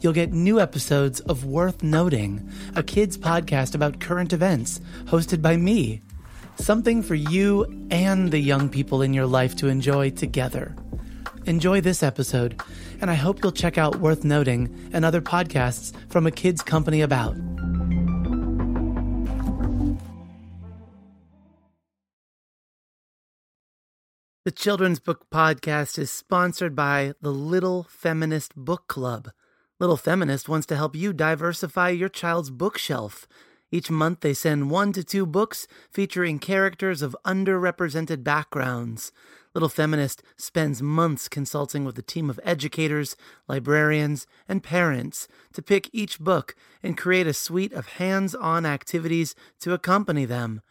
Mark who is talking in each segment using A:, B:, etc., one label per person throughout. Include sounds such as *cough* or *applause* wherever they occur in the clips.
A: you'll get new episodes of Worth Noting, a kids podcast about current events, hosted by me. Something for you and the young people in your life to enjoy together. Enjoy this episode, and I hope you'll check out Worth Noting and other podcasts from a kids company about. The Children's Book Podcast is sponsored by the Little Feminist Book Club. Little Feminist wants to help you diversify your child's bookshelf. Each month, they send one to two books featuring characters of underrepresented backgrounds. Little Feminist spends months consulting with a team of educators, librarians, and parents to pick each book and create a suite of hands on activities to accompany them.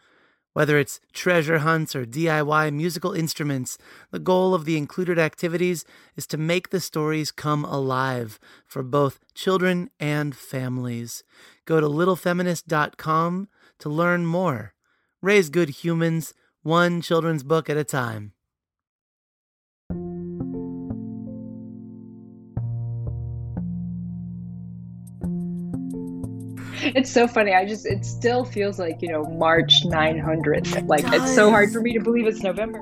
A: Whether it's treasure hunts or DIY musical instruments, the goal of the included activities is to make the stories come alive for both children and families. Go to littlefeminist.com to learn more. Raise good humans, one children's book at a time.
B: It's so funny. I just it still feels like, you know, March 900th. Like it's so hard for me to believe it's November.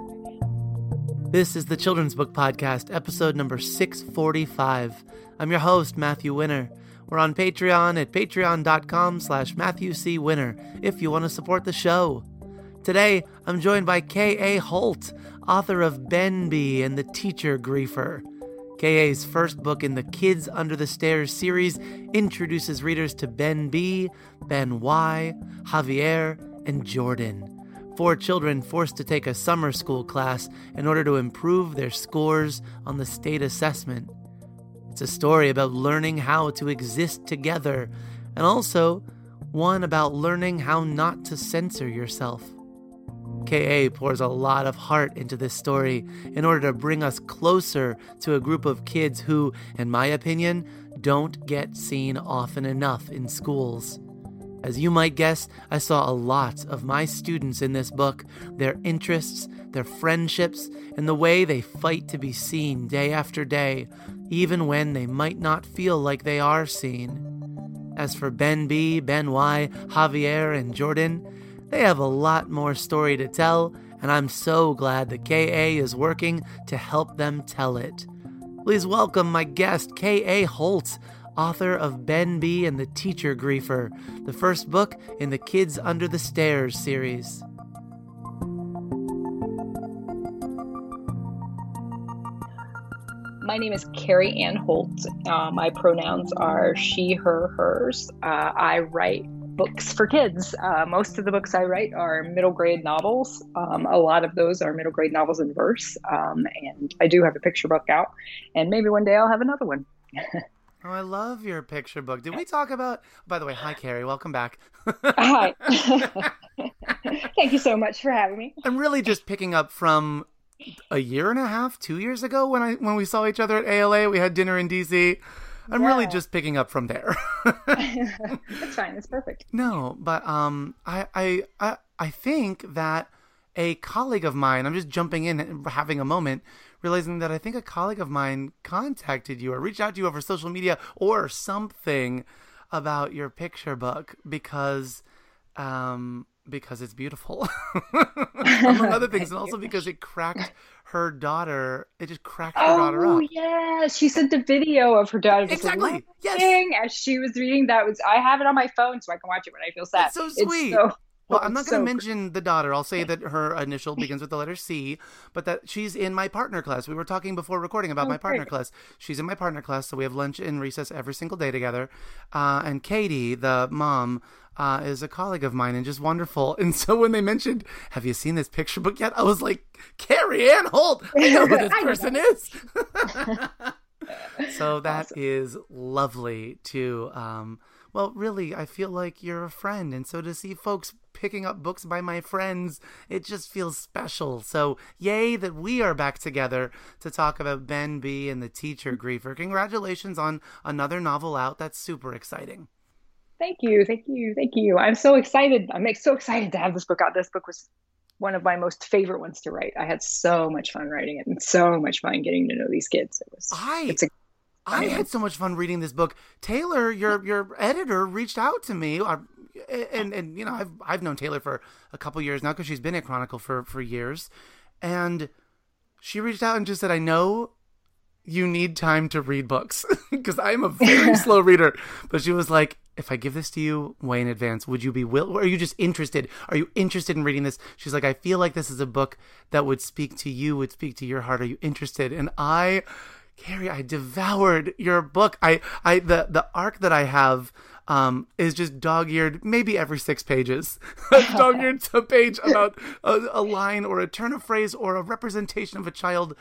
A: This is the Children's Book Podcast, episode number 645. I'm your host, Matthew Winner. We're on Patreon at patreon.com slash Matthew C. Winner if you want to support the show. Today, I'm joined by K.A. Holt, author of Ben B and the Teacher Griefer. KA's first book in the Kids Under the Stairs series introduces readers to Ben B, Ben Y, Javier, and Jordan. Four children forced to take a summer school class in order to improve their scores on the state assessment. It's a story about learning how to exist together, and also one about learning how not to censor yourself. KA pours a lot of heart into this story in order to bring us closer to a group of kids who, in my opinion, don't get seen often enough in schools. As you might guess, I saw a lot of my students in this book, their interests, their friendships, and the way they fight to be seen day after day, even when they might not feel like they are seen. As for Ben B, Ben Y, Javier, and Jordan, they have a lot more story to tell, and I'm so glad that KA is working to help them tell it. Please welcome my guest, K.A. Holt, author of Ben B and the Teacher Griefer, the first book in the Kids Under the Stairs series.
B: My name is Kari Anne Holt. Uh, my pronouns are she, her, hers. Uh, I write books for kids. Uh, most of the books I write are middle grade novels. Um, a lot of those are middle grade novels in verse. Um, and I do have a picture book out, and maybe one day I'll have another one. *laughs*
A: Oh, I love your picture book. Did we talk about? By the way, hi Kari, welcome back.
B: hi. *laughs* *laughs* Thank you so much for having me.
A: I'm really just picking up from a year and a half, two years ago when I when we saw each other at ALA. We had dinner in DC. I'm yeah. really just picking up from there. *laughs*
B: That's fine. It's perfect. *laughs*
A: No, but um, I I I I think that a colleague of mine. I'm just jumping in and having a moment, realizing that I think a colleague of mine contacted you or reached out to you over social media or something about your picture book because um because it's beautiful *laughs* among other things and also because it cracked her daughter it just cracked her
B: oh,
A: daughter up Oh
B: yeah she sent the video of her daughter
A: exactly yes
B: as she was reading that was i have it on my phone so i can watch it when i feel sad
A: it's so sweet it's so, well, *laughs* I'm not going to so mention the daughter. I'll say that her initial begins with the letter C, but that she's in my partner class. We were talking before recording about oh, my partner great. class. She's in my partner class, so we have lunch and recess every single day together. Uh, and Katie, the mom, uh, is a colleague of mine and just wonderful. *laughs* And so when they mentioned, "Have you seen this picture book yet?" I was like, "Kari Anne Holt, I know who *laughs* this person is." *laughs* so that awesome. is lovely to. Um, well, really, I feel like you're a friend, and so to see folks picking up books by my friends, it just feels special. So, yay that we are back together to talk about Ben B and the teacher griefer. Congratulations on another novel out. That's super exciting.
B: Thank you, thank you, thank you. I'm so excited. I'm so excited to have this book out. This book was one of my most favorite ones to write. I had so much fun writing it and so much fun getting to know these kids. It was
A: I it's a I had so much fun reading this book. Taylor, your your editor, reached out to me, uh, and and you know I've I've known Taylor for a couple years now because she's been at Chronicle for for years, and she reached out and just said, "I know you need time to read books *laughs* because I'm a very *laughs* slow reader," but she was like, "If I give this to you way in advance, would you be will? Or are you just interested? Are you interested in reading this?" She's like, "I feel like this is a book that would speak to you, would speak to your heart. Are you interested?" And I Kari, I devoured your book. I, I, the, the arc that I have, um, is just dog-eared, maybe every six pages. *laughs* *laughs* dog-eared to a page about a, a line or a turn of phrase or a representation of a child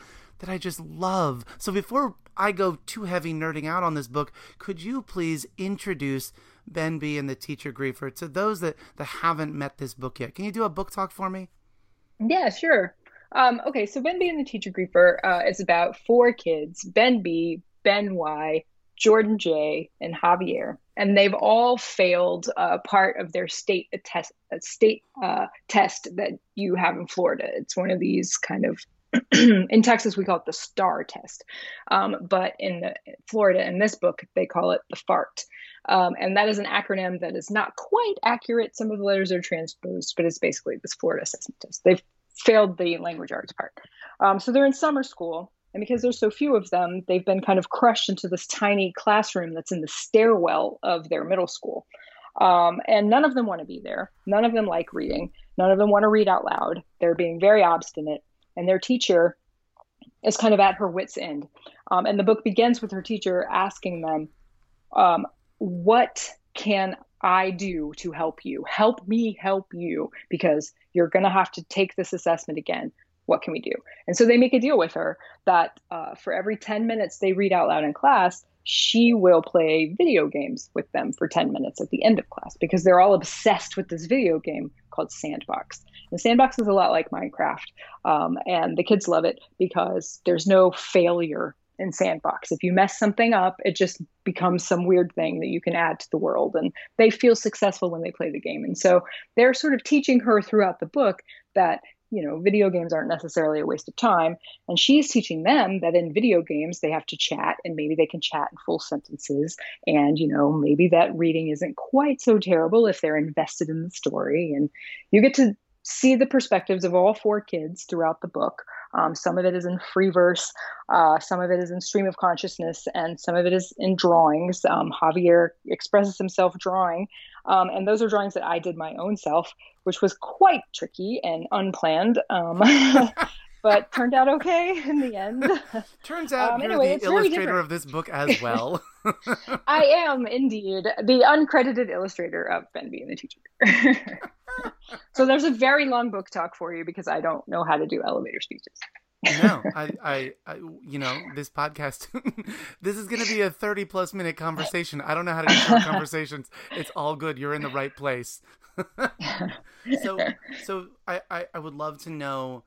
A: that I just love. So before I go too heavy nerding out on this book, could you please introduce Ben B and the Teacher Griefer to those that, that haven't met this book yet? Can you do a book talk for me?
B: Yeah, sure. Um, okay, so Ben B and the Teacher Griefer uh, is about four kids Ben B, Ben Y, Jordan J, and Javier. And they've all failed uh, part of their state test, state uh, test that you have in Florida. It's one of these kind of *clears throat* in Texas, we call it the STAR test. Um, but in the, Florida, in this book, they call it the FART. Um, and that is an acronym that is not quite accurate. Some of the letters are transposed, but it's basically this Florida assessment test. They've failed the language arts part. Um, so they're in summer school. And because there's so few of them, they've been kind of crushed into this tiny classroom that's in the stairwell of their middle school. Um, and none of them want to be there. None of them like reading. None of them want to read out loud. They're being very obstinate. And their teacher is kind of at her wits' end. Um, and the book begins with her teacher asking them, um, What can I do to help you? Help me help you because you're going to have to take this assessment again. What can we do? And so they make a deal with her that uh, for every 10 minutes they read out loud in class, she will play video games with them for 10 minutes at the end of class because they're all obsessed with this video game called Sandbox. And Sandbox is a lot like Minecraft. Um, and the kids love it because there's no failure in Sandbox. If you mess something up, it just becomes some weird thing that you can add to the world. And they feel successful when they play the game. And so they're sort of teaching her throughout the book that, you know, video games aren't necessarily a waste of time. And she's teaching them that in video games, they have to chat and maybe they can chat in full sentences. And, you know, maybe that reading isn't quite so terrible if they're invested in the story. And you get to see the perspectives of all four kids throughout the book. Um, some of it is in free verse, uh, some of it is in stream of consciousness, and some of it is in drawings. Um, Javier expresses himself drawing, um, and those are drawings that I did my own self, which was quite tricky and unplanned. Um, *laughs* but turned out okay in the end. *laughs*
A: Turns out um, you're anyway, the illustrator of this book as well. *laughs*
B: I am indeed the uncredited illustrator of Ben B and the Teacher. So there's a very long book talk for you because I don't know how to do elevator speeches.
A: no, I, I, I, you know, this podcast, *laughs* this is going to be a 30 plus minute conversation. I don't know how to do short *laughs* conversations. It's all good. You're in the right place. *laughs* so, so I, I, I would love to know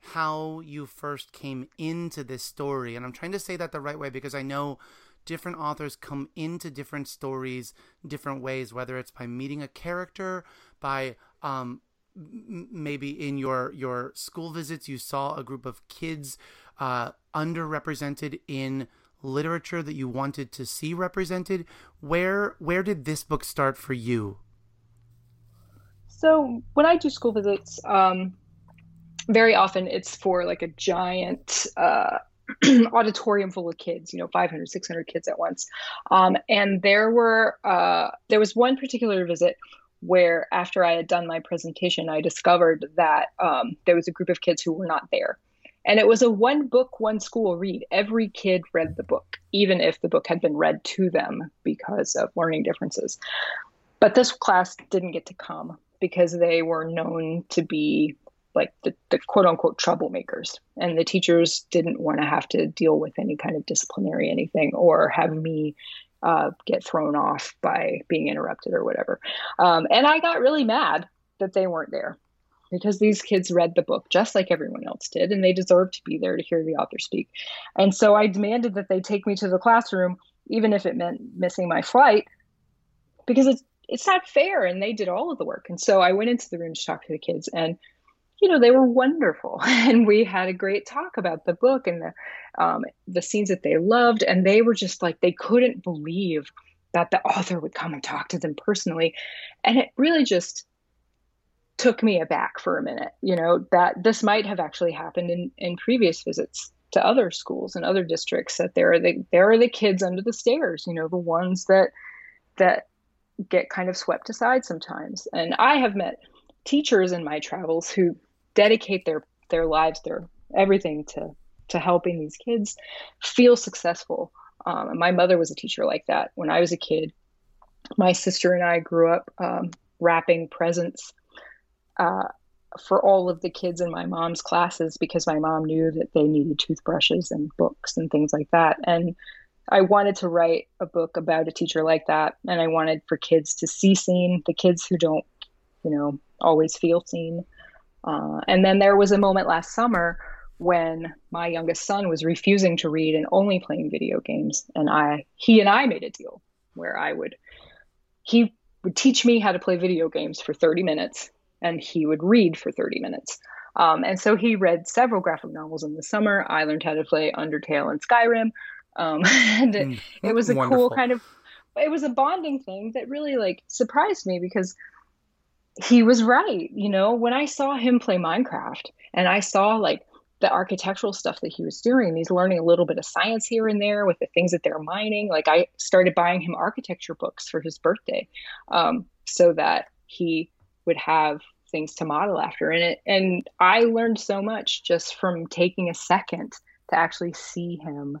A: how you first came into this story. And I'm trying to say that the right way because I know different authors come into different stories different ways, whether it's by meeting a character, by um, maybe in your your school visits you saw a group of kids uh, underrepresented in literature that you wanted to see represented. Where where did this book start for you?
B: So when I do school visits, um, very often it's for like a giant uh, *clears throat* auditorium full of kids, you know, 500, 600 kids at once. Um, and there were, uh, there was one particular visit where after I had done my presentation, I discovered that um, there was a group of kids who were not there. And it was a one book, one school read. Every kid read the book, even if the book had been read to them because of learning differences. but this class didn't get to come because they were known to be like the, the quote unquote troublemakers. And the teachers didn't want to have to deal with any kind of disciplinary anything or have me uh, get thrown off by being interrupted or whatever. Um, and I got really mad that they weren't there because these kids read the book just like everyone else did and they deserved to be there to hear the author speak. And so I demanded that they take me to the classroom, even if it meant missing my flight, because it's it's not fair and they did all of the work. And so I went into the room to talk to the kids and you know, they were wonderful. *laughs* And we had a great talk about the book and the um, the scenes that they loved. And they were just like they couldn't believe that the author would come and talk to them personally. And it really just took me aback for a minute, you know, that this might have actually happened in, in previous visits to other schools and other districts that there are the there are the kids under the stairs, you know, the ones that that get kind of swept aside sometimes. And I have met teachers in my travels who dedicate their their lives, their everything to to helping these kids feel successful. Um, my mother was a teacher like that when I was a kid. My sister and I grew up um, wrapping presents uh, for all of the kids in my mom's classes because my mom knew that they needed toothbrushes and books and things like that. And I wanted to write a book about a teacher like that. And I wanted for kids to see seen, the kids who don't, you know, always feel seen. Uh, and then there was a moment last summer when my youngest son was refusing to read and only playing video games. And I, he and I made a deal where I would, he would teach me how to play video games for 30 minutes and he would read for 30 minutes. Um, and so he read several graphic novels in the summer. I learned how to play Undertale and Skyrim. Um, *laughs* and it, mm, it was a Wonderful. cool kind of, it was a bonding thing that really like surprised me because he was right. You know, when I saw him play Minecraft and I saw like the architectural stuff that he was doing, he's learning a little bit of science here and there with the things that they're mining. Like I started buying him architecture books for his birthday um, so that he would have things to model after. And it, and I learned so much just from taking a second to actually see him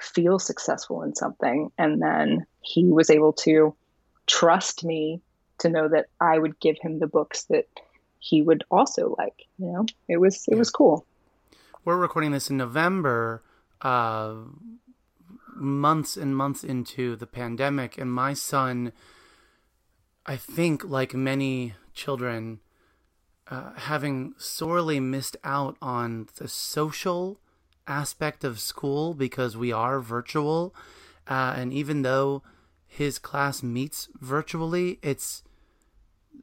B: feel successful in something. And then he was able to trust me to know that I would give him the books that he would also like. You know, it was it was cool.
A: We're recording this in November, uh, months and months into the pandemic, and my son, I think, like many children, uh, having sorely missed out on the social aspect of school because we are virtual, uh, and even though his class meets virtually, it's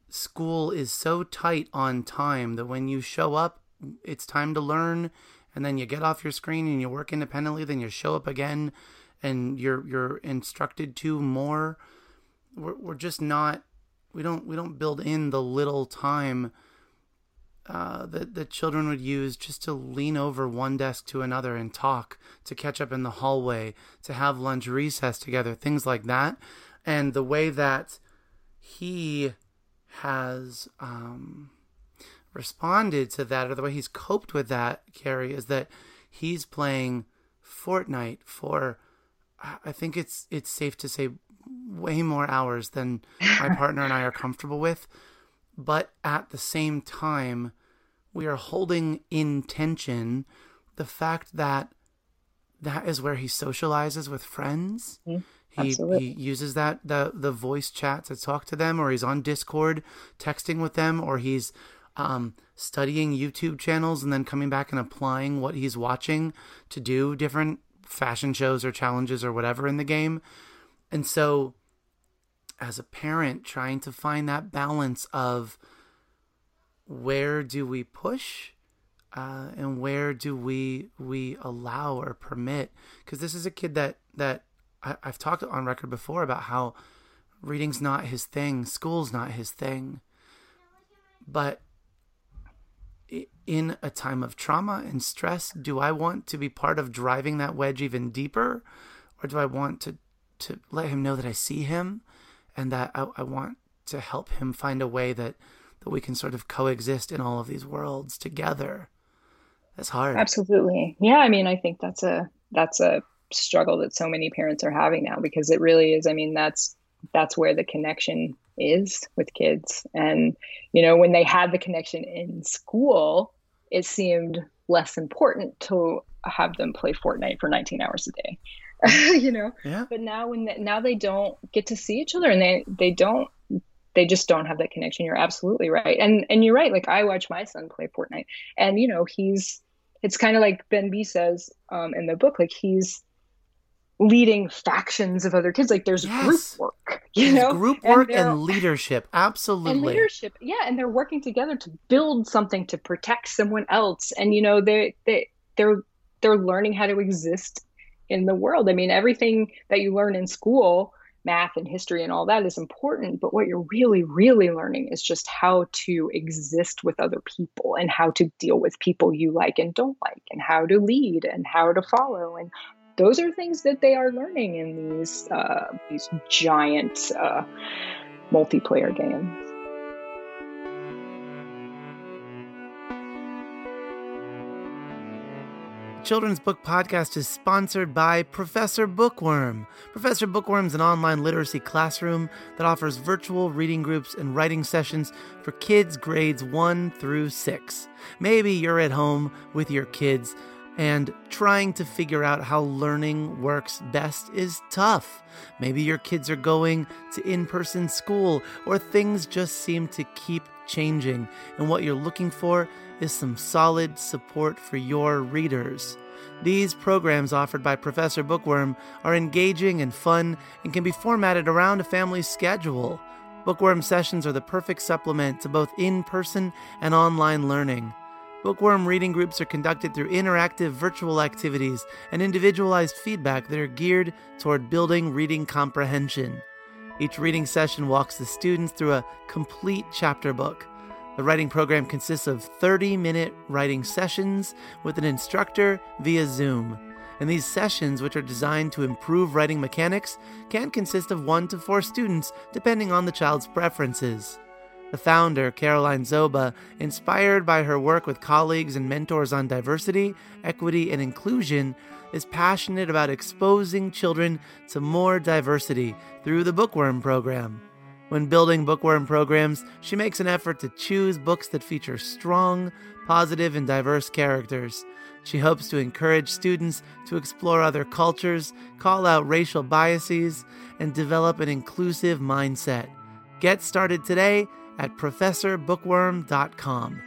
A: school is so tight on time that when you show up, it's time to learn, and then you get off your screen and you work independently. Then you show up again, and you're you're instructed to more. We're we're just not. We don't we don't build in the little time. Uh, that the children would use just to lean over one desk to another and talk, to catch up in the hallway, to have lunch recess together, things like that. And the way that he has um, responded to that, or the way he's coped with that, Kari, is that he's playing Fortnite for, I think it's it's safe to say, way more hours than my *laughs* partner and I are comfortable with. But at the same time, we are holding in tension the fact that that is where he socializes with friends. Mm-hmm. He, he uses that the the voice chat to talk to them, or he's on Discord texting with them, or he's um, studying YouTube channels and then coming back and applying what he's watching to do different fashion shows or challenges or whatever in the game. And so, as a parent, trying to find that balance of where do we push uh, and where do we we allow or permit because this is a kid that that I, I've talked on record before about how reading's not his thing, school's not his thing. But in a time of trauma and stress, do I want to be part of driving that wedge even deeper? Or do I want to, to let him know that I see him and that I, I want to help him find a way that, that we can sort of coexist in all of these worlds together? That's hard.
B: Absolutely. Yeah. I mean, I think that's a, that's a struggle that so many parents are having now because it really is i mean that's that's where the connection is with kids. And, you know, when they had the connection in school, it seemed less important to have them play Fortnite for 19 hours a day. *laughs* you know
A: yeah.
B: but now when they, now they don't get to see each other and they they don't they just don't have that connection you're absolutely right and and you're right like i watch my son play fortnite and you know he's it's kind of like ben b says um, in the book like he's leading factions of other kids like there's
A: Yes.
B: group work *laughs* you
A: There's
B: know
A: group work
B: they're-
A: and, leadership. Absolutely.
B: and leadership yeah and they're working together to build something to protect someone else and you know they they they're they're learning how to exist in the world i mean everything that you learn in school math and history and all that is important but what you're really really learning is just how to exist with other people and how to deal with people you like and don't like and how to lead and how to follow and those are things that they are learning in these uh, these giant uh, multiplayer games
A: Children's Book Podcast is sponsored by Professor Bookworm. Professor Bookworm is an online literacy classroom that offers virtual reading groups and writing sessions for kids grades 1 through 6. Maybe you're at home with your kids and trying to figure out how learning works best is tough. Maybe your kids are going to in person school or things just seem to keep changing, and what you're looking for is some solid support for your readers. These programs offered by Professor Bookworm are engaging and fun and can be formatted around a family's schedule. Bookworm sessions are the perfect supplement to both in person and online learning. Bookworm reading groups are conducted through interactive virtual activities and individualized feedback that are geared toward building reading comprehension. Each reading session walks the students through a complete chapter book. The writing program consists of 30 minute writing sessions with an instructor via Zoom. And these sessions, which are designed to improve writing mechanics, can consist of one to four students depending on the child's preferences. The founder, Caroline Zoba, inspired by her work with colleagues and mentors on diversity, equity, and inclusion, is passionate about exposing children to more diversity through the Bookworm program. When building bookworm programs, she makes an effort to choose books that feature strong, positive, and diverse characters. She hopes to encourage students to explore other cultures, call out racial biases, and develop an inclusive mindset. Get started today at professorbookworm.com.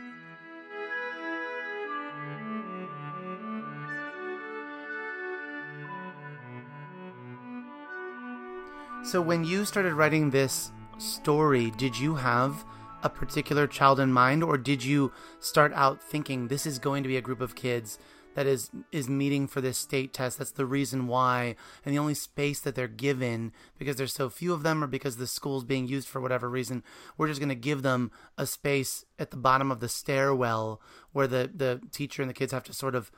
A: So, when you started writing this story, did you have a particular child in mind, or did you start out thinking this is going to be a group of kids that is is meeting for this state test? That's the reason why, and the only space that they're given because there's so few of them, or because the school's being used for whatever reason, we're just going to give them a space at the bottom of the stairwell where the the teacher and the kids have to sort of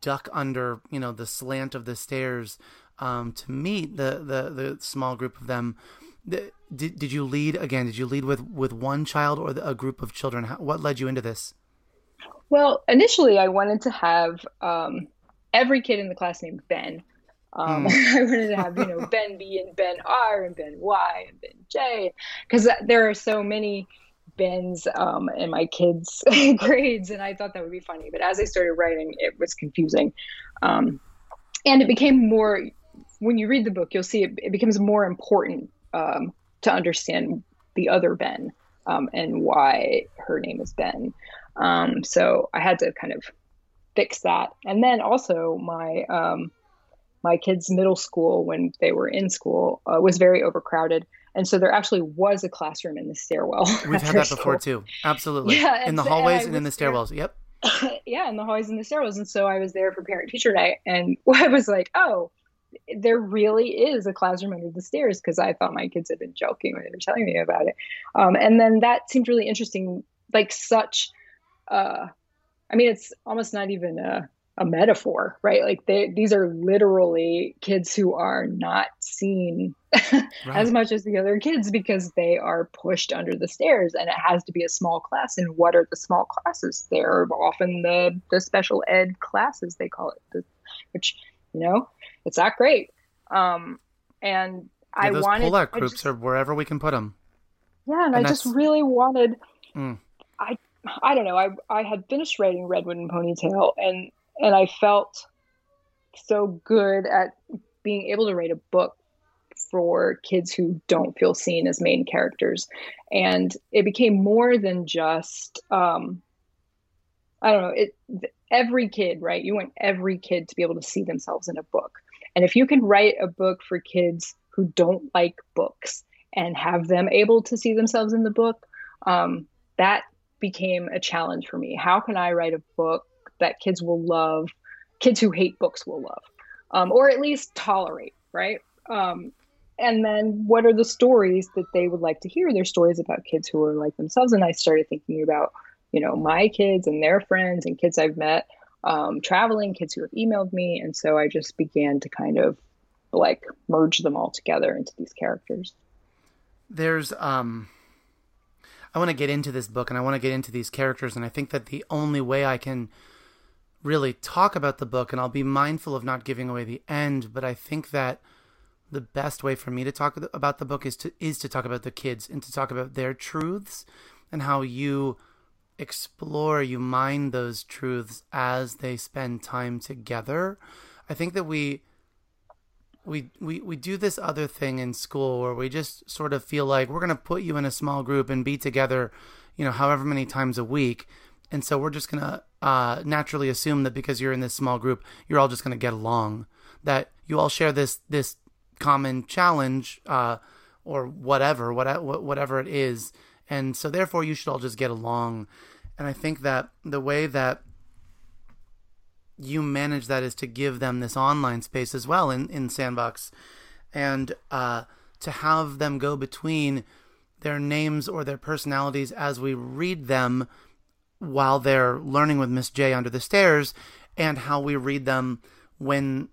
A: duck under you know the slant of the stairs um, to meet the, the the small group of them. The, did, did you lead again? Did you lead with with one child or a group of children? How, what led you into this?
B: Well, initially, I wanted to have um, every kid in the class named Ben. Um, *laughs* I wanted to have, you know, Ben B and Ben R and Ben Y and Ben J, because there are so many Bens um, in my kids' *laughs* grades, and I thought that would be funny. But as I started writing, it was confusing, um, and it became more. When you read the book, you'll see it, it becomes more important um, to understand the other Ben um, and why her name is Ben. Um, so I had to kind of fix that. And then also my um, my kids' middle school when they were in school uh, was very overcrowded, and so there actually was a classroom in the stairwell. *laughs*
A: We've had that before too. Absolutely.
B: Yeah,
A: in the hallways
B: and
A: and, in the
B: there-
A: stairwells. Yep. *laughs*
B: yeah, in the hallways and the stairwells. And so I was there for parent teacher night, and *laughs* I was like, oh. There really is a classroom under the stairs because I thought my kids had been joking when they were telling me about it. Um, and then that seemed really interesting, like such uh, I mean, it's almost not even a, a metaphor, right? Like they, these are literally kids who are not seen *laughs* as much as the other kids because they are pushed under the stairs and it has to be a small class. And what are the small classes? They're often the, the special ed classes, they call it, which, you know, it's not great. Um, and
A: Yeah,
B: I
A: those
B: wanted
A: pull-out groups
B: just-
A: or wherever we can put them.
B: Yeah, and, and I just really wanted. Mm. I I don't know. I I had finished writing Redwood and Ponytail, and and I felt so good at being able to write a book for kids who don't feel seen as main characters, and it became more than just. Um, I don't know. It every kid, right? You want every kid to be able to see themselves in a book, and if you can write a book for kids who don't like books and have them able to see themselves in the book, um, that became a challenge for me. How can I write a book that kids will love, kids who hate books will love, um, or at least tolerate, right? Um, and then what are the stories that they would like to hear? They're stories about kids who are like themselves. And I started thinking about, you know, my kids and their friends and kids I've met um, traveling, kids who have emailed me. And so I just began to kind of like merge them all together into these characters.
A: There's um I want to get into this book and I want to get into these characters and I think that the only way I can really talk about the book and I'll be mindful of not giving away the end, but I think that the best way for me to talk about the book is to is to talk about the kids and to talk about their truths and how you explore, you mine those truths as they spend time together. I think that we we, we we do this other thing in school where we just sort of feel like we're going to put you in a small group and be together, you know, however many times a week. And so we're just going to uh, naturally assume that because you're in this small group, you're all just going to get along, that you all share this this common challenge uh, or whatever, whatever it is. And so therefore you should all just get along. And I think that the way that you manage that is to give them this online space as well in, in Sandbox. And uh, to have them go between their names or their personalities as we read them while they're learning with Miss J under the stairs and how we read them when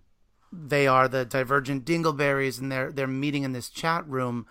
A: they are the divergent dingleberries and they're they're meeting in this chat room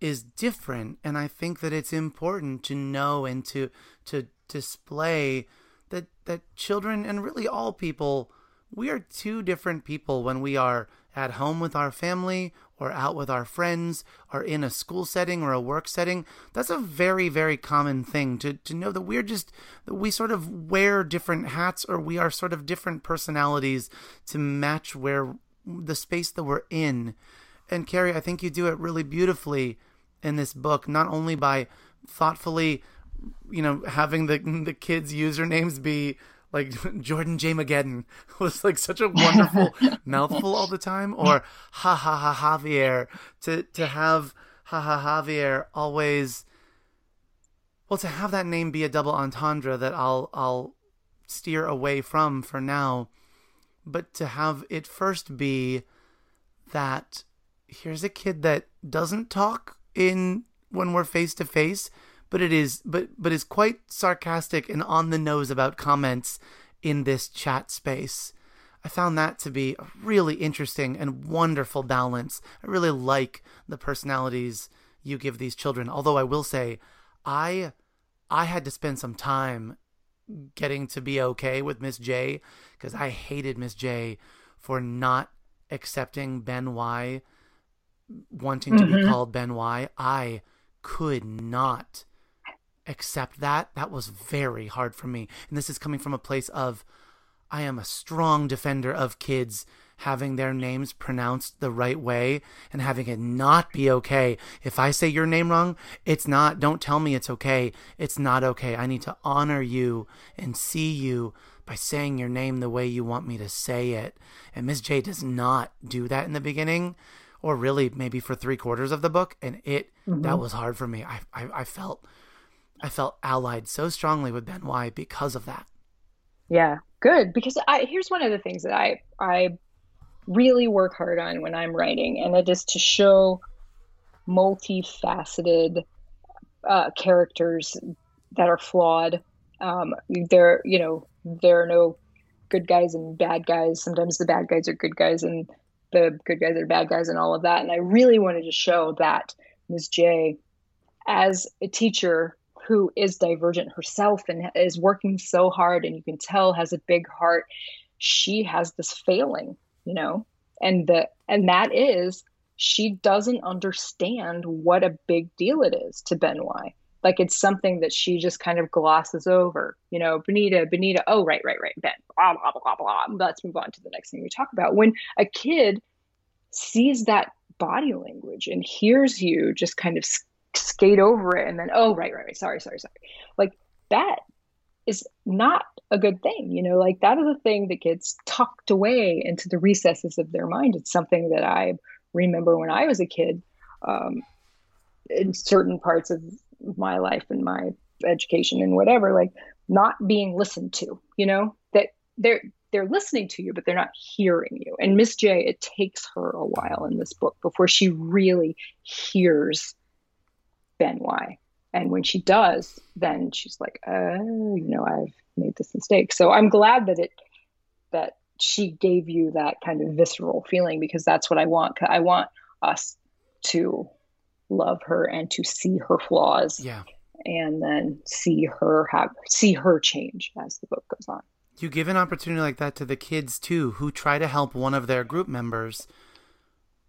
A: is different. And i think that it's important to know and to to display that that children and really all people we are two different people when we are at home with our family or out with our friends or in a school setting or a work setting. That's a very very common thing to, to know that we're just that we sort of wear different hats or we are sort of different personalities to match where the space that we're in. And kari i think you do it really beautifully in this book not only by thoughtfully you know, having the the kids' usernames be like *laughs* Jordan J. Mageddon *laughs* was like such a wonderful *laughs* mouthful all the time, or ha ha ha Javier to to have ha ha Javier always. Well, to have that name be a double entendre that I'll I'll steer away from for now, but to have it first be that here's a kid that doesn't talk in when we're face to face but it is but but is quite sarcastic and on the nose about comments in this chat space. I found that to be a really interesting and wonderful balance. I really like the personalities you give these children. Although I will say, I I had to spend some time getting to be okay with Miss J because I hated Miss J for not accepting Ben Y wanting mm-hmm. to be mm-hmm. called Ben Y. I could not accept that, that was very hard for me. And this is coming from a place of I am a strong defender of kids having their names pronounced the right way and having it not be okay. If I say your name wrong, it's not. Don't tell me it's okay. It's not okay. I need to honor you and see you by saying your name the way you want me to say it. And Miss J does not do that in the beginning or really maybe for three quarters of the book. And it, mm-hmm. that was hard for me. I, I, I felt I felt allied so strongly with Ben Y because of that.
B: Yeah, good. Because I here's one of the things that I I really work hard on when I'm writing, and it is to show multifaceted uh, characters that are flawed. Um, there, you know, there are no good guys and bad guys. Sometimes the bad guys are good guys, and the good guys are bad guys, and all of that. And I really wanted to show that Ms. J, as a teacher, who is divergent herself and is working so hard and you can tell has a big heart she has this failing you know and the and that is she doesn't understand what a big deal it is to Ben Y. Like it's something that she just kind of glosses over. You know, Benita, Benita, oh, right, right, right, Ben, blah, blah, blah, blah, blah. Let's move on to the next thing we talk about. When a kid sees that body language and hears you just kind of skate over it and then, oh, right, right, right, sorry, sorry, sorry. Like that is not a good thing. You know, like that is a thing that gets tucked away into the recesses of their mind. It's something that I remember when I was a kid, um, in certain parts of my life and my education and whatever, like not being listened to, you know, that they're they're listening to you, but they're not hearing you. And Miss J, it takes her a while in this book before she really hears Ben Y. And when she does, then she's like, oh, you know, I've made this mistake. So I'm glad that it that she gave you that kind of visceral feeling because that's what I want. I want us to love her and to see her flaws.
A: Yeah.
B: And then see her have see her change as the book goes on.
A: You give an opportunity like that to the kids too, who try to help one of their group members,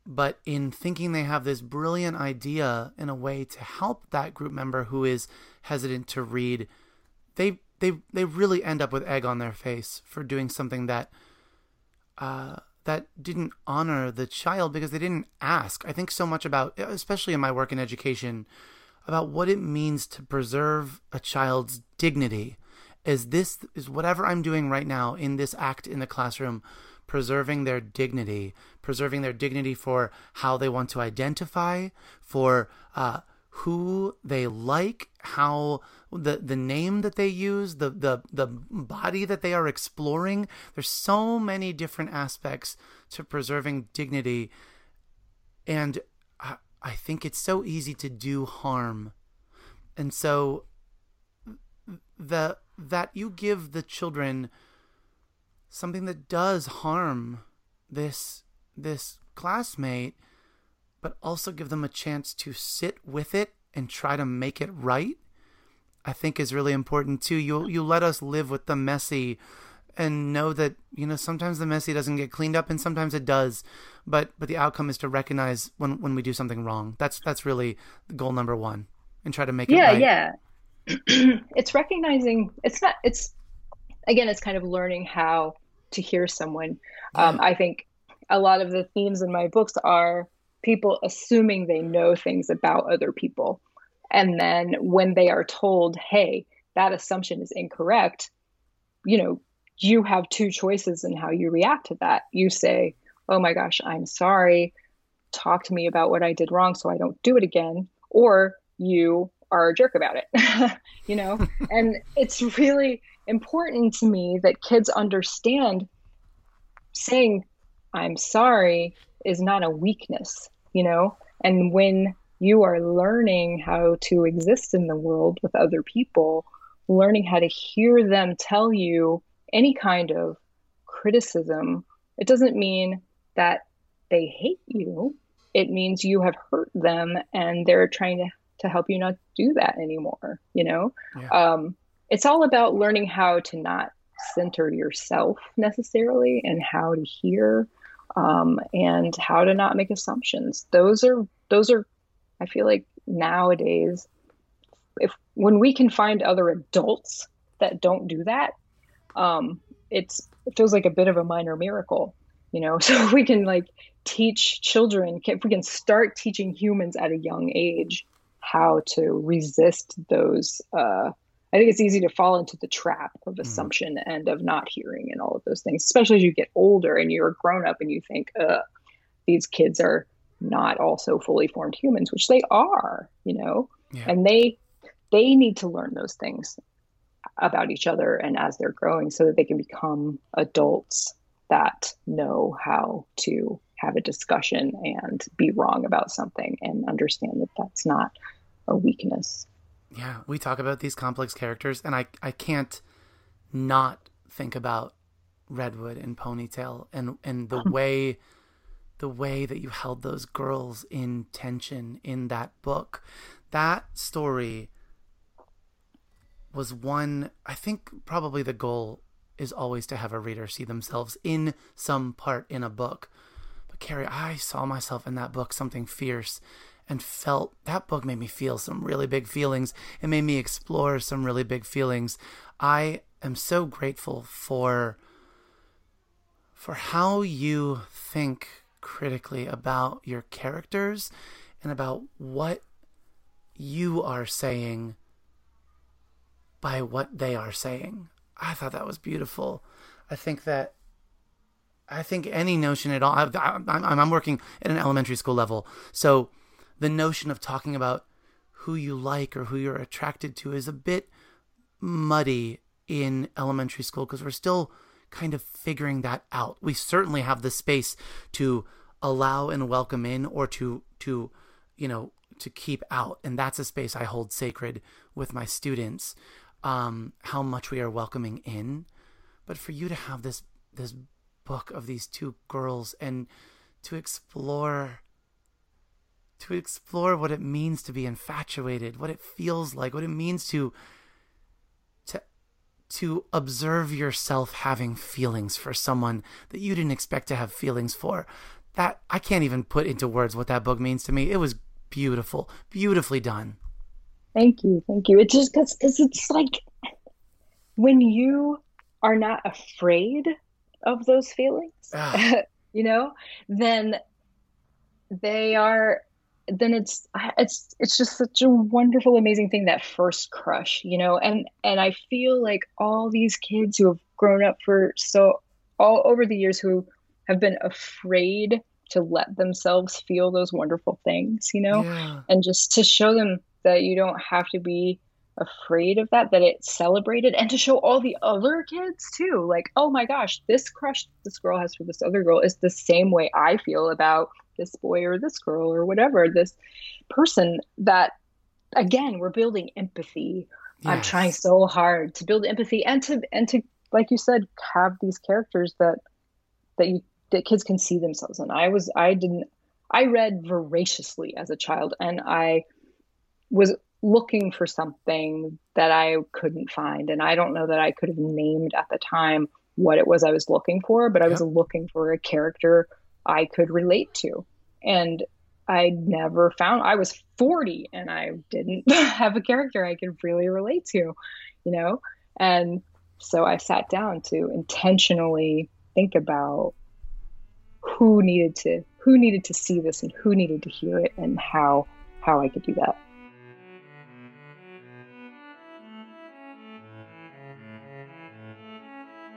A: but in thinking they have this brilliant idea in a way to help that group member who is hesitant to read, they they they really end up with egg on their face for doing something that uh, that didn't honor the child because they didn't ask. I think so much about, especially in my work in education, about what it means to preserve a child's dignity. Is this is whatever I'm doing right now in this act in the classroom, preserving their dignity, preserving their dignity for how they want to identify, for uh, who they like, how the the name that they use, the the the body that they are exploring. There's so many different aspects to preserving dignity, and I, I think it's so easy to do harm, and so the that you give the children something that does harm this this classmate but also give them a chance to sit with it and try to make it right, I think is really important too. You you let us live with the messy and know that you know sometimes the messy doesn't get cleaned up and sometimes it does but but the outcome is to recognize when when we do something wrong. That's that's really goal number one and try to make
B: yeah,
A: it right.
B: Yeah, yeah. *clears throat* It's recognizing it's not it's again it's kind of learning how to hear someone yeah. um, i think a lot of the themes in my books are people assuming they know things about other people. And then when they are told, hey, that assumption is incorrect, you know, you have two choices in how you react to that. You say, oh my gosh, I'm sorry. Talk to me about what I did wrong so I don't do it again. Or you are a jerk about it, *laughs* you know? *laughs* and it's really important to me that kids understand saying, I'm sorry is not a weakness you know? And when you are learning how to exist in the world with other people learning how to hear them tell you any kind of criticism it doesn't mean that they hate you. It means you have hurt them and they're trying to, to help you not do that anymore you know? Yeah. um, it's all about learning how to not center yourself necessarily and how to hear um, and how to not make assumptions. Those are those are, I feel like nowadays, if when we can find other adults that don't do that, um, it's it feels like a bit of a minor miracle, you know. *laughs* So we can like teach children, if we can start teaching humans at a young age how to resist those uh, I think it's easy to fall into the trap of hmm. assumption mm. and of not hearing and all of those things, especially as you get older and you're grown up and you think, uh, these kids are not also fully formed humans, which they are, you know, yeah. and they they need to learn those things about each other and as they're growing so that they can become adults that know how to have a discussion and be wrong about something and understand that that's not a weakness
A: yeah, we talk about these complex characters, and I I can't not think about Redwood and Ponytail and and the *laughs* way the way that you held those girls in tension in that book. That story was one I think probably the goal is always to have a reader see themselves in some part in a book But Kari, I saw myself in that book something fierce and felt that book made me feel some really big feelings. It made me explore some really big feelings. I am so grateful for for how you think critically about your characters and about what you are saying by what they are saying. I thought that was beautiful. I think that I think any notion at all. I, am working at an elementary school level, so the notion of talking about who you like or who you're attracted to is a bit muddy in elementary school because we're still kind of figuring that out. We certainly have the space to allow and welcome in or to to you know to keep out and that's a space I hold sacred with my students um how much we are welcoming in but for you to have this this book of these two girls and to explore to explore what it means to be infatuated, what it feels like, what it means to to to observe yourself having feelings for someone that you didn't expect to have feelings for. That I can't even put into words what that book means to me. It was beautiful, beautifully done.
B: Thank you, thank you. It's just because it's like when you are not afraid of those feelings, ah. *laughs* you know, then they are then it's it's it's just such a wonderful amazing thing that first crush you know and and i feel like all these kids who have grown up for so all over the years who have been afraid to let themselves feel those wonderful things you know yeah. and just to show them that you don't have to be afraid of that that it's celebrated and to show all the other kids too like oh my gosh this crush this girl has for this other girl is the same way i feel about this boy or this girl or whatever, this person that, again, we're building empathy. Yes. I'm trying so hard to build empathy and to, and to, like you said, have these characters that, that you, that kids can see themselves in. I was, I didn't, I read voraciously as a child and I was looking for something that I couldn't find. And I don't know that I could have named at the time what it was I was looking for, but I was looking for a character I could relate to. And I never found I was 40 and I didn't *laughs* have a character I could really relate to, you know? And so I sat down to intentionally think about who needed to who needed to see this and who needed to hear it and how how I could do that.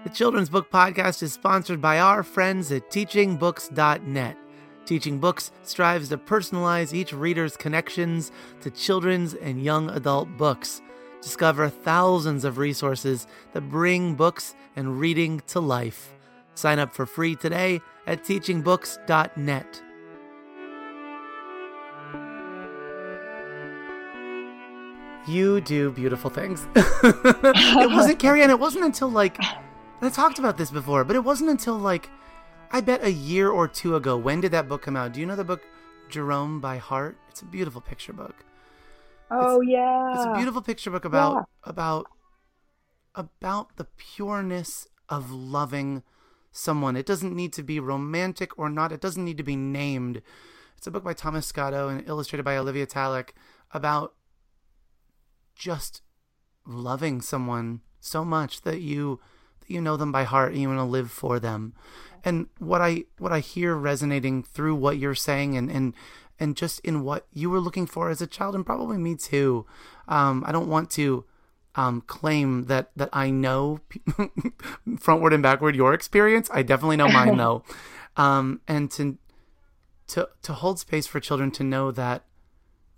A: The Children's Book Podcast is sponsored by our friends at teachingbooks.net. Teaching Books strives to personalize each reader's connections to children's and young adult books. Discover thousands of resources that bring books and reading to life. Sign up for free today at teachingbooks.net. You do beautiful things. *laughs* it wasn't Kari Anne, it wasn't until like I talked about this before, but it wasn't until like I bet a year or two ago. When did that book come out? Do you know the book Jerome by Heart? It's a beautiful picture book.
B: Oh it's, yeah.
A: It's a beautiful picture book about yeah. about about the pureness of loving someone. It doesn't need to be romantic or not. It doesn't need to be named. It's a book by Thomas Scotto and illustrated by Olivia Tallec about just loving someone so much that you you know them by heart and you want to live for them. And what I what I hear resonating through what you're saying and and and just in what you were looking for as a child and probably me too. Um, I don't want to um, claim that that I know *laughs* frontward and backward your experience. I definitely know mine though, *laughs* um, and to to to hold space for children to know that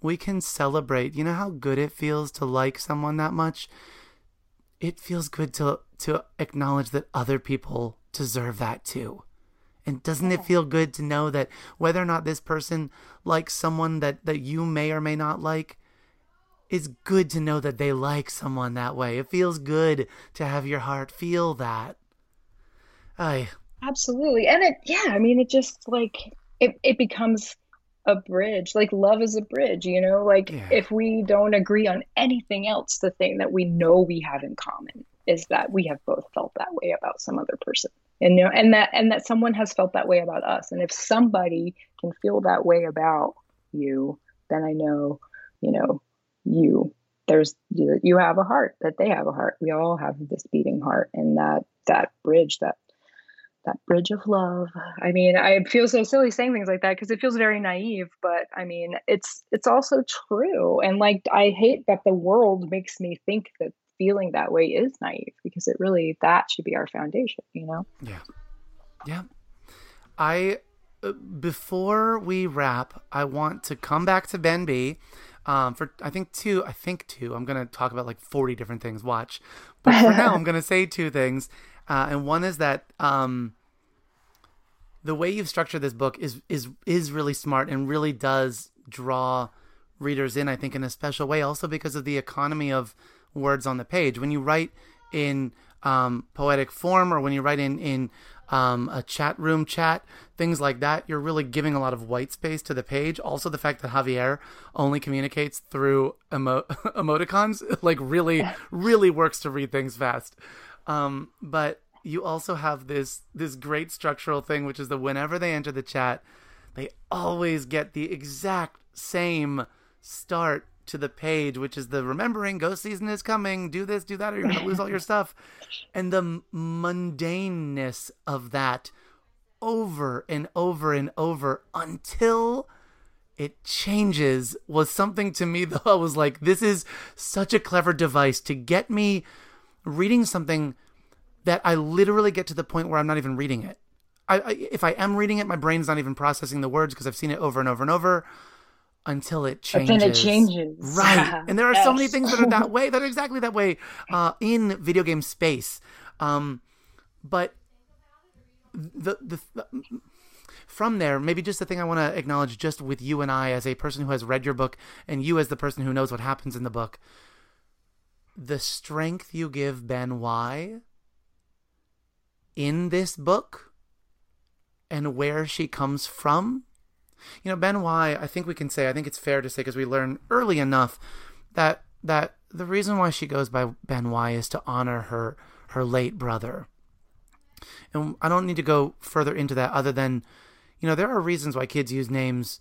A: we can celebrate. You know how good it feels to like someone that much. It feels good to to acknowledge that other people deserve that too. And doesn't it feel good to know that whether or not this person likes someone that, that you may or may not like, it's good to know that they like someone that way. It feels good to have your heart feel that. I
B: absolutely. And it yeah, I mean it just like it, it becomes a bridge. Like love is a bridge, you know? Like yeah. if we don't agree on anything else, the thing that we know we have in common is that we have both felt that way about some other person. and you know and that and that someone has felt that way about us and if somebody can feel that way about you then i know you know you there's you have a heart that they have a heart we all have this beating heart and that that bridge that that bridge of love i mean i feel so silly saying things like that because it feels very naive but i mean it's it's also true and like i hate that the world makes me think that feeling that way is naive because it really that should be our foundation you know
A: yeah yeah i uh, before we wrap i want to come back to ben b um, for I think two, I think two. I'm gonna talk about like 40 different things. Watch, but for now, *laughs* I'm gonna say two things. Uh, and one is that um, the way you've structured this book is is is really smart and really does draw readers in. I think in a special way, also because of the economy of words on the page. When you write in um, poetic form, or when you write in in um, a chat room chat, things like that, you're really giving a lot of white space to the page. Also, the fact that Javier only communicates through emo- *laughs* emoticons, *laughs* like really, really works to read things fast. Um, but you also have this this great structural thing, which is that whenever they enter the chat, they always get the exact same start to the page, which is the remembering ghost season is coming. Do this, do that, or you're gonna lose all your stuff. And the mundaneness of that over and over and over until it changes was something to me though I was like, this is such a clever device to get me reading something that I literally get to the point where I'm not even reading it. I, I if I am reading it, my brain's not even processing the words because I've seen it over and over and over until it changes.
B: But then it changes.
A: Right. *laughs* And there are yes. so many things that are that *laughs* way, that are exactly that way uh, in video game space. Um, but the, the, the from there, maybe just the thing I want to acknowledge just with you and I as a person who has read your book and you as the person who knows what happens in the book the strength you give Ben Y in this book and where she comes from. You know, Ben Y, I think we can say, I think it's fair to say, because we learn early enough that that the reason why she goes by Ben Y is to honor her her late brother. And I don't need to go further into that other than, you know, there are reasons why kids use names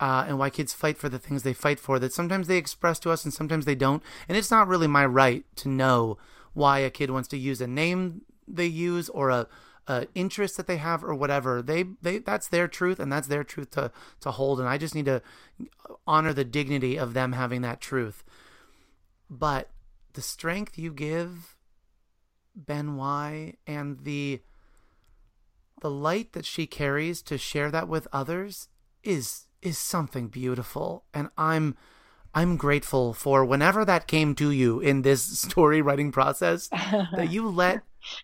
A: uh, and why kids fight for the things they fight for that sometimes they express to us and sometimes they don't. And it's not really my right to know why a kid wants to use a name they use or a, a interest that they have or whatever. They they that's their truth and that's their truth to to hold. And I just need to honor the dignity of them having that truth. But the strength you give Ben Y and the the light that she carries to share that with others is is something beautiful and i'm i'm grateful for whenever that came to you in this *laughs* story writing process that you *laughs* let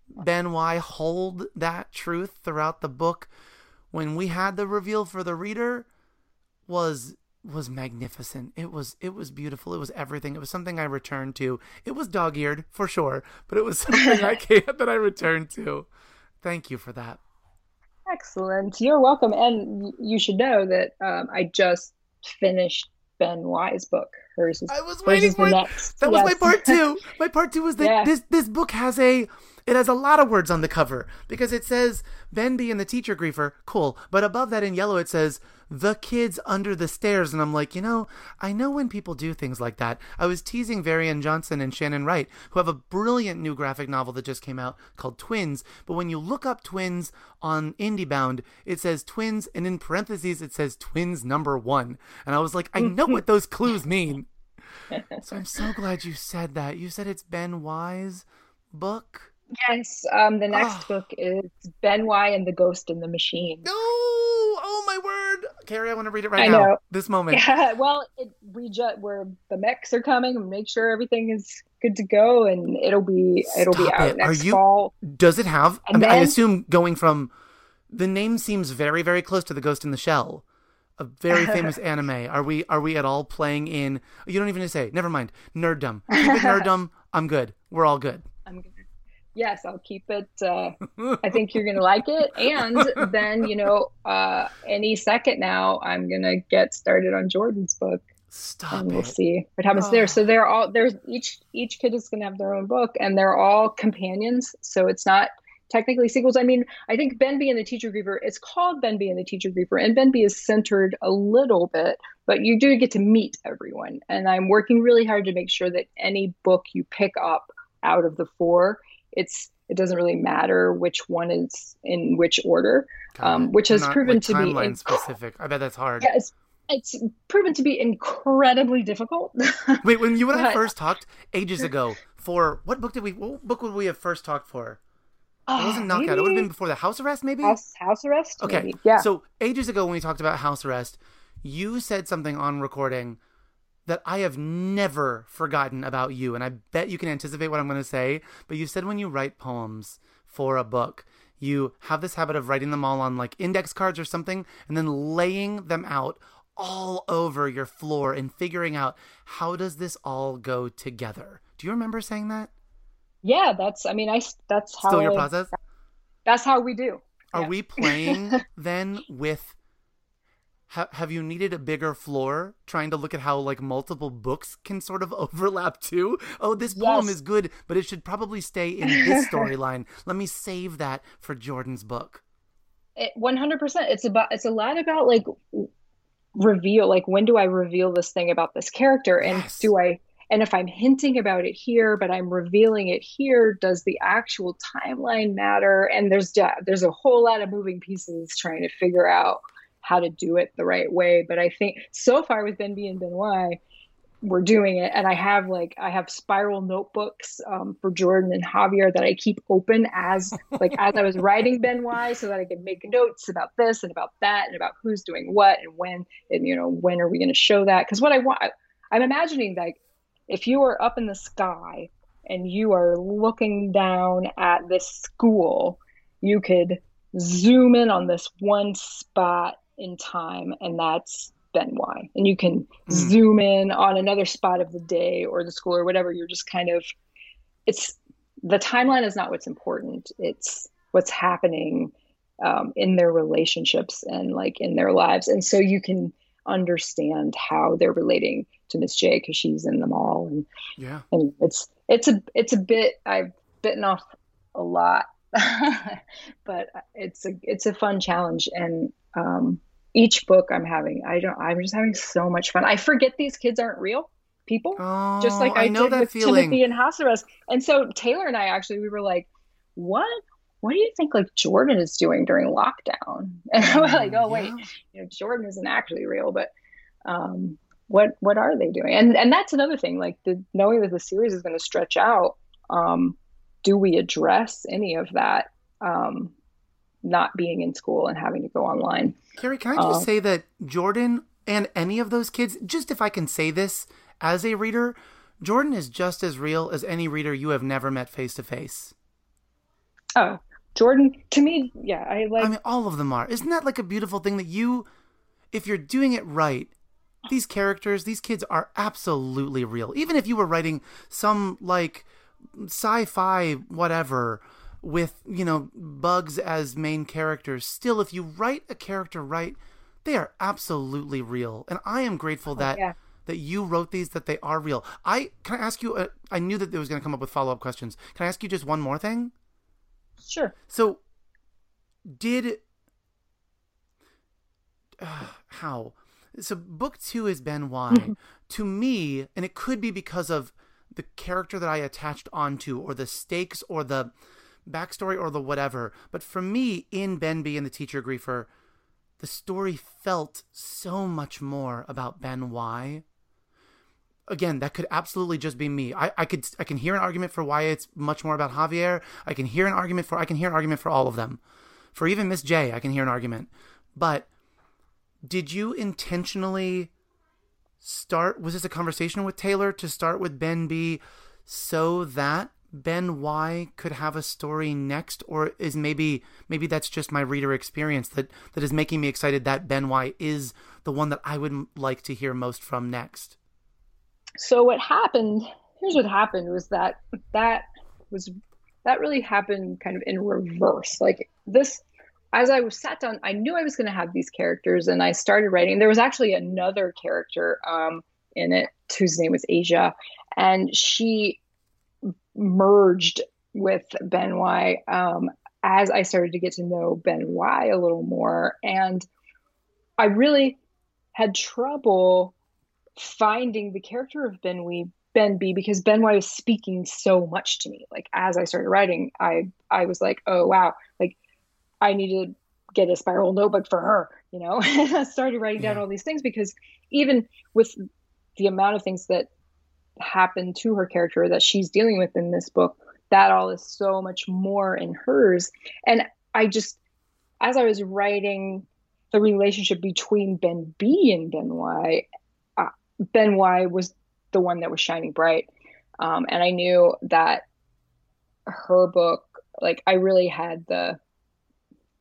A: ben y hold that truth throughout the book. When we had the reveal for the reader was was magnificent. It was it was beautiful. It was everything. It was something i returned to. It was dog-eared for sure but it was *laughs* something i can't that i returned to. Thank you for that
B: Excellent. You're welcome. And you should know that um, I just finished Ben Y's book. Hers is,
A: I was waiting for next. That was my part two. *laughs* My part two was that yeah. this this book has a it has a lot of words on the cover because it says Ben B and the teacher griefer, cool. But above that in yellow it says the kids under the stairs. And I'm like, you know, I know when people do things like that. I was teasing Varian Johnson and Shannon Wright, who have a brilliant new graphic novel that just came out called Twins. But when you look up Twins on IndieBound, it says Twins, and in parentheses, it says Twins number one. And I was like, I know what those clues mean. *laughs* So I'm so glad you said that. You said it's Ben Y's book.
B: Yes, um, the next oh. book is Ben Y and the Ghost in the Machine.
A: No, oh my word, Kari, I want to read it right I now. Know. This moment.
B: Yeah, *laughs* well, it, we just where the mechs are coming and make sure everything is good to go, and it'll be it'll Stop be out it. next you, fall.
A: Does it have? I, mean, then, I assume going from the name seems very very close to the Ghost in the Shell a very *laughs* famous anime. Are we are we at all playing in? You don't even say. Never mind. Nerddom. Keep it *laughs* nerddom. I'm good. We're all good.
B: Yes, I'll keep it. Uh, I think you're going to like it. And *laughs* then, you know, uh, any second now, I'm going to get started on Jordan's book.
A: Stop
B: and we'll
A: it.
B: see what happens oh. there. So they're all there's each each kid is going to have their own book, and they're all companions. So it's not technically sequels. I mean, I think Ben B and the Teacher Griefer, it's called Ben B and the Teacher Griefer, and Ben B is centered a little bit, but you do get to meet everyone. And I'm working really hard to make sure that any book you pick up out of the four, it's it doesn't really matter which one is in which order, um, which has
A: Not,
B: proven
A: like,
B: to be
A: timeline specific. I bet that's hard.
B: Yeah, it's, it's proven to be incredibly difficult. *laughs*
A: Wait, when you and I first talked ages ago for what book did we? What book would we have first talked for? It wasn't knockout. It would have been before the house arrest, maybe.
B: house house arrest.
A: Okay.
B: maybe. Yeah.
A: So ages ago, when we talked about house arrest, you said something on recording that I have never forgotten about you, and I bet you can anticipate what I'm going to say. But you said when you write poems for a book, you have this habit of writing them all on like index cards or something, and then laying them out all over your floor and figuring out how does this all go together. Do you remember saying that?
B: yeah, that's. I mean, I. That's how.
A: Still your
B: I-
A: process?
B: That's how we do.
A: Are
B: Yeah.
A: we *laughs* playing then with? Ha- have you needed a bigger floor trying to look at how like multiple books can sort of *laughs* overlap too? Oh, this poem is good, but it should probably stay in *laughs* this storyline. Let me save that for Jordan's book.
B: Hundred percent. It's about. It's a lot about like reveal. Like when do I reveal this thing about this character, and
A: Yes.
B: do I? And if I'm hinting about it here, but I'm revealing it here, does the actual timeline matter? And there's there's a whole lot of moving pieces trying to figure out how to do it the right way. But I think so far with Ben B and Ben Y, we're doing it. And I have like I have spiral notebooks um, for Jordan and Javier that I keep open as like as I was *laughs* writing Ben Y, so that I could make notes about this and about that and about who's doing what and when and you know when are we going to show that? Because what I want, I'm imagining like if you are up in the sky and you are looking down at this school, you could zoom in on this one spot in time, and that's Ben Y. And you can
A: Mm.
B: zoom in on another spot of the day or the school or whatever. You're just kind of, it's the timeline is not what's important. It's what's happening um, in their relationships and like in their lives. And so you can understand how they're relating to Miss J because she's in them all. And
A: Yeah.
B: and it's it's a it's a bit I've bitten off a lot, *laughs* but it's a it's a fun challenge. And um, each book I'm having, I don't I'm just having so much fun. I forget these kids aren't real people,
A: Oh,
B: just like I,
A: know
B: did
A: that
B: with
A: feeling.
B: Timothy and House Arrest. And so Taylor and I actually we were like, what? What do you think like Jordan is doing during lockdown? *laughs* And we're like, oh wait,
A: Yeah.
B: you know, Jordan isn't actually real, but um, what what are they doing? And and that's another thing. Like the, knowing that the series is going to stretch out, um, do we address any of that? Um, not being in school and having to go online.
A: Kari, can I just
B: Uh,
A: say that Jordan and any of those kids, just if I can say this as a reader, Jordan is just as real as any reader you have never met face to face.
B: Oh, Jordan, to me, yeah, I like.
A: I mean, all of them are. Isn't that like a beautiful thing that you, if you're doing it right, these characters, these kids are absolutely real. Even if you were writing some like sci-fi whatever with, you know, bugs as main characters, still if you write a character right, they are absolutely real. And I am grateful that
B: yeah.
A: that you wrote these that they are real. I can I ask you a, I knew that it was going to come up with follow-up questions. Can I ask you just one more thing?
B: sure.
A: So, did uh, how? So, book two is Ben Y. to me, and it could be because of the character that I attached onto, or the stakes, or the backstory, or the whatever. But for me, in Ben B and the Teacher Griefer, the story felt so much more about Ben Y. Again, that could absolutely just be me. I, I could I can hear an argument for why it's much more about Javier. I can hear an argument for I can hear an argument for all of them. For even Miss J, I can hear an argument. But did you intentionally start was this a conversation with Taylor to start with Ben B so that Ben Y could have a story next or is maybe maybe that's just my reader experience that that is making me excited that Ben Y is the one that I would like to hear most from next.
B: So what happened? Here's what happened was that that was that really happened kind of in reverse. Like this, as I was sat down, I knew I was going to have these characters, and I started writing. There was actually another character um, in it whose name was Asia, and she merged with Ben Y. Um, as I started to get to know Ben Y a little more. And I really had trouble finding the character of Ben We Ben B because Ben Y was speaking so much to me. Like as I started writing, I I was like, oh wow, like I need to get a spiral notebook for her, you know. *laughs* and I started writing down all these things because even with the amount of things that happen to her character that she's dealing with in this book, that all is so much more in hers. And I just, as I was writing the relationship between Ben B and Ben Y, uh, Ben Y was the one that was shining bright. Um, and I knew that her book, like, I really had the,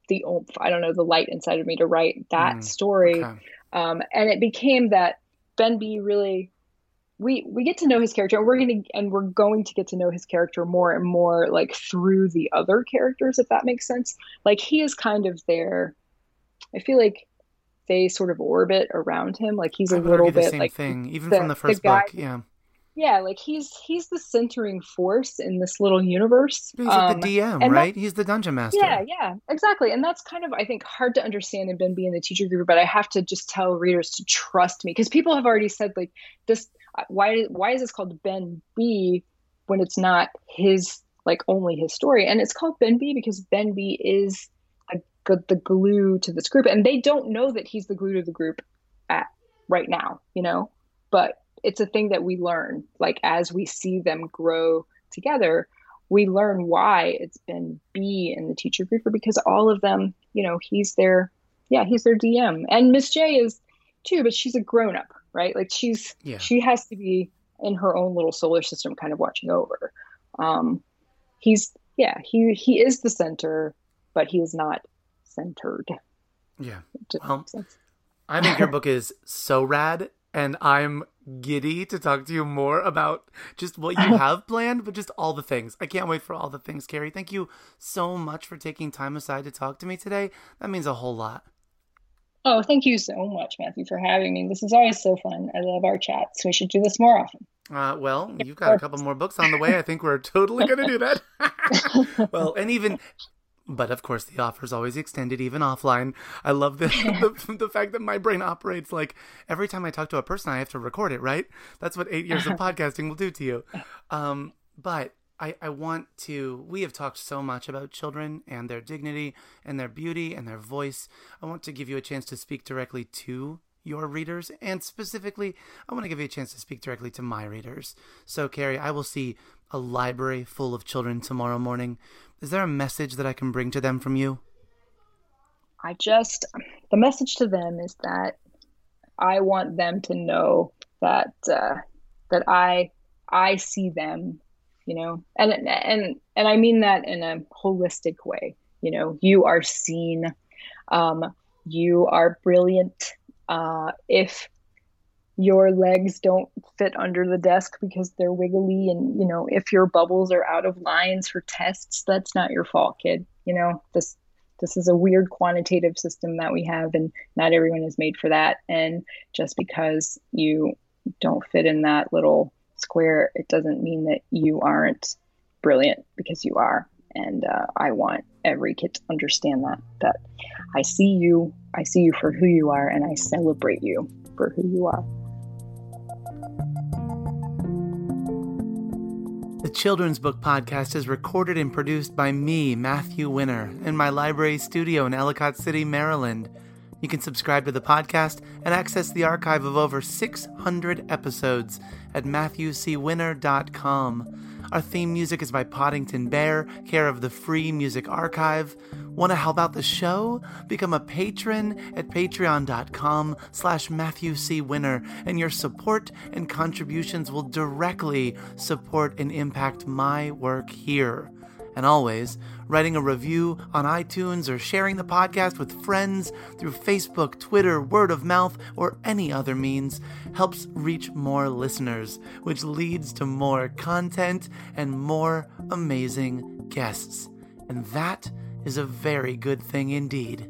B: the oomph, I don't know, the light inside of me to write that mm, story. Okay. Um, and it became that Ben B really we we get to know his character and we're going to and we're going to get to know his character more and more like through the other characters if that makes sense. Like he is kind of there i feel like they sort of orbit around him. Like he's a little bit like
A: thing even the, from the first the guy, book yeah
B: yeah like he's he's the centering force in this little universe
A: he's like um, the dm right he's the dungeon master
B: yeah yeah exactly and that's kind of i think hard to understand in ben being the Teacher Griefer but i have to just tell readers to trust me because people have already said like this why why is this called Ben B when it's not his like only his story? And it's called Ben B because Ben B is a, the glue to this group, and they don't know that he's the glue to the group at right now, you know. But it's a thing that we learn, like as we see them grow together, we learn why it's Ben B in the Teacher Griefer, because all of them, you know, he's their, yeah, he's their DM, and Miss J is too, but she's a grown up right? Like she's yeah. she has to be in her own little solar system, kind of watching over. Um, he's yeah, he he is the center, but he is not centered.
A: Yeah. Well, I think your book is so rad, and I'm giddy to talk to you more about just what you *laughs* have planned, but just all the things. I can't wait for all the things, Kari. Thank you so much for taking time aside to talk to me today. That means a whole lot.
B: Oh, thank you so much, Matthew, for having me. This is always so fun. I love our chats. We should do this more often.
A: Uh, well, you've got a couple more books on the way. I think we're totally going to do that. *laughs* well, and even, but of course, the offer is always extended, even offline. I love the, *laughs* the, the fact that my brain operates like every time I talk to a person, I have to record it. Right? That's what eight years of podcasting will do to you. Um, but I, I want to we have talked so much about children and their dignity and their beauty and their voice i want to give you a chance to speak directly to your readers and specifically i want to give you a chance to speak directly to my readers so kari i will see a library full of children tomorrow morning. Is there a message that i can bring to them from you?
B: I just the message to them is that i want them to know that uh, that i i see them you know and and and i mean that in a holistic way. You know you are seen um, you are brilliant uh, if your legs don't fit under the desk because they're wiggly and you know if your bubbles are out of lines for tests that's not your fault kid you know this this is a weird quantitative system that we have and not everyone is made for that and just because you don't fit in that little square, it doesn't mean that you aren't brilliant because you are. And uh, I want every kid to understand that that I see you, I see you for who you are, and I celebrate you for who you are.
A: The Children's Book Podcast is recorded and produced by me, Matthew Winner, in my library studio in Ellicott City, Maryland. You can subscribe to the podcast and access the archive of over 600 episodes at MatthewCWinner.com. Our theme music is by Poddington Bear, care of the Free Music Archive. Want to help out the show? Become a patron at patreon.com slash Matthew C. Winner, and your support and contributions will directly support and impact my work here and always writing a review on iTunes or sharing the podcast with friends through Facebook, Twitter, word of mouth, or any other means helps reach more listeners, which leads to more content and more amazing guests. And that is a very good thing indeed.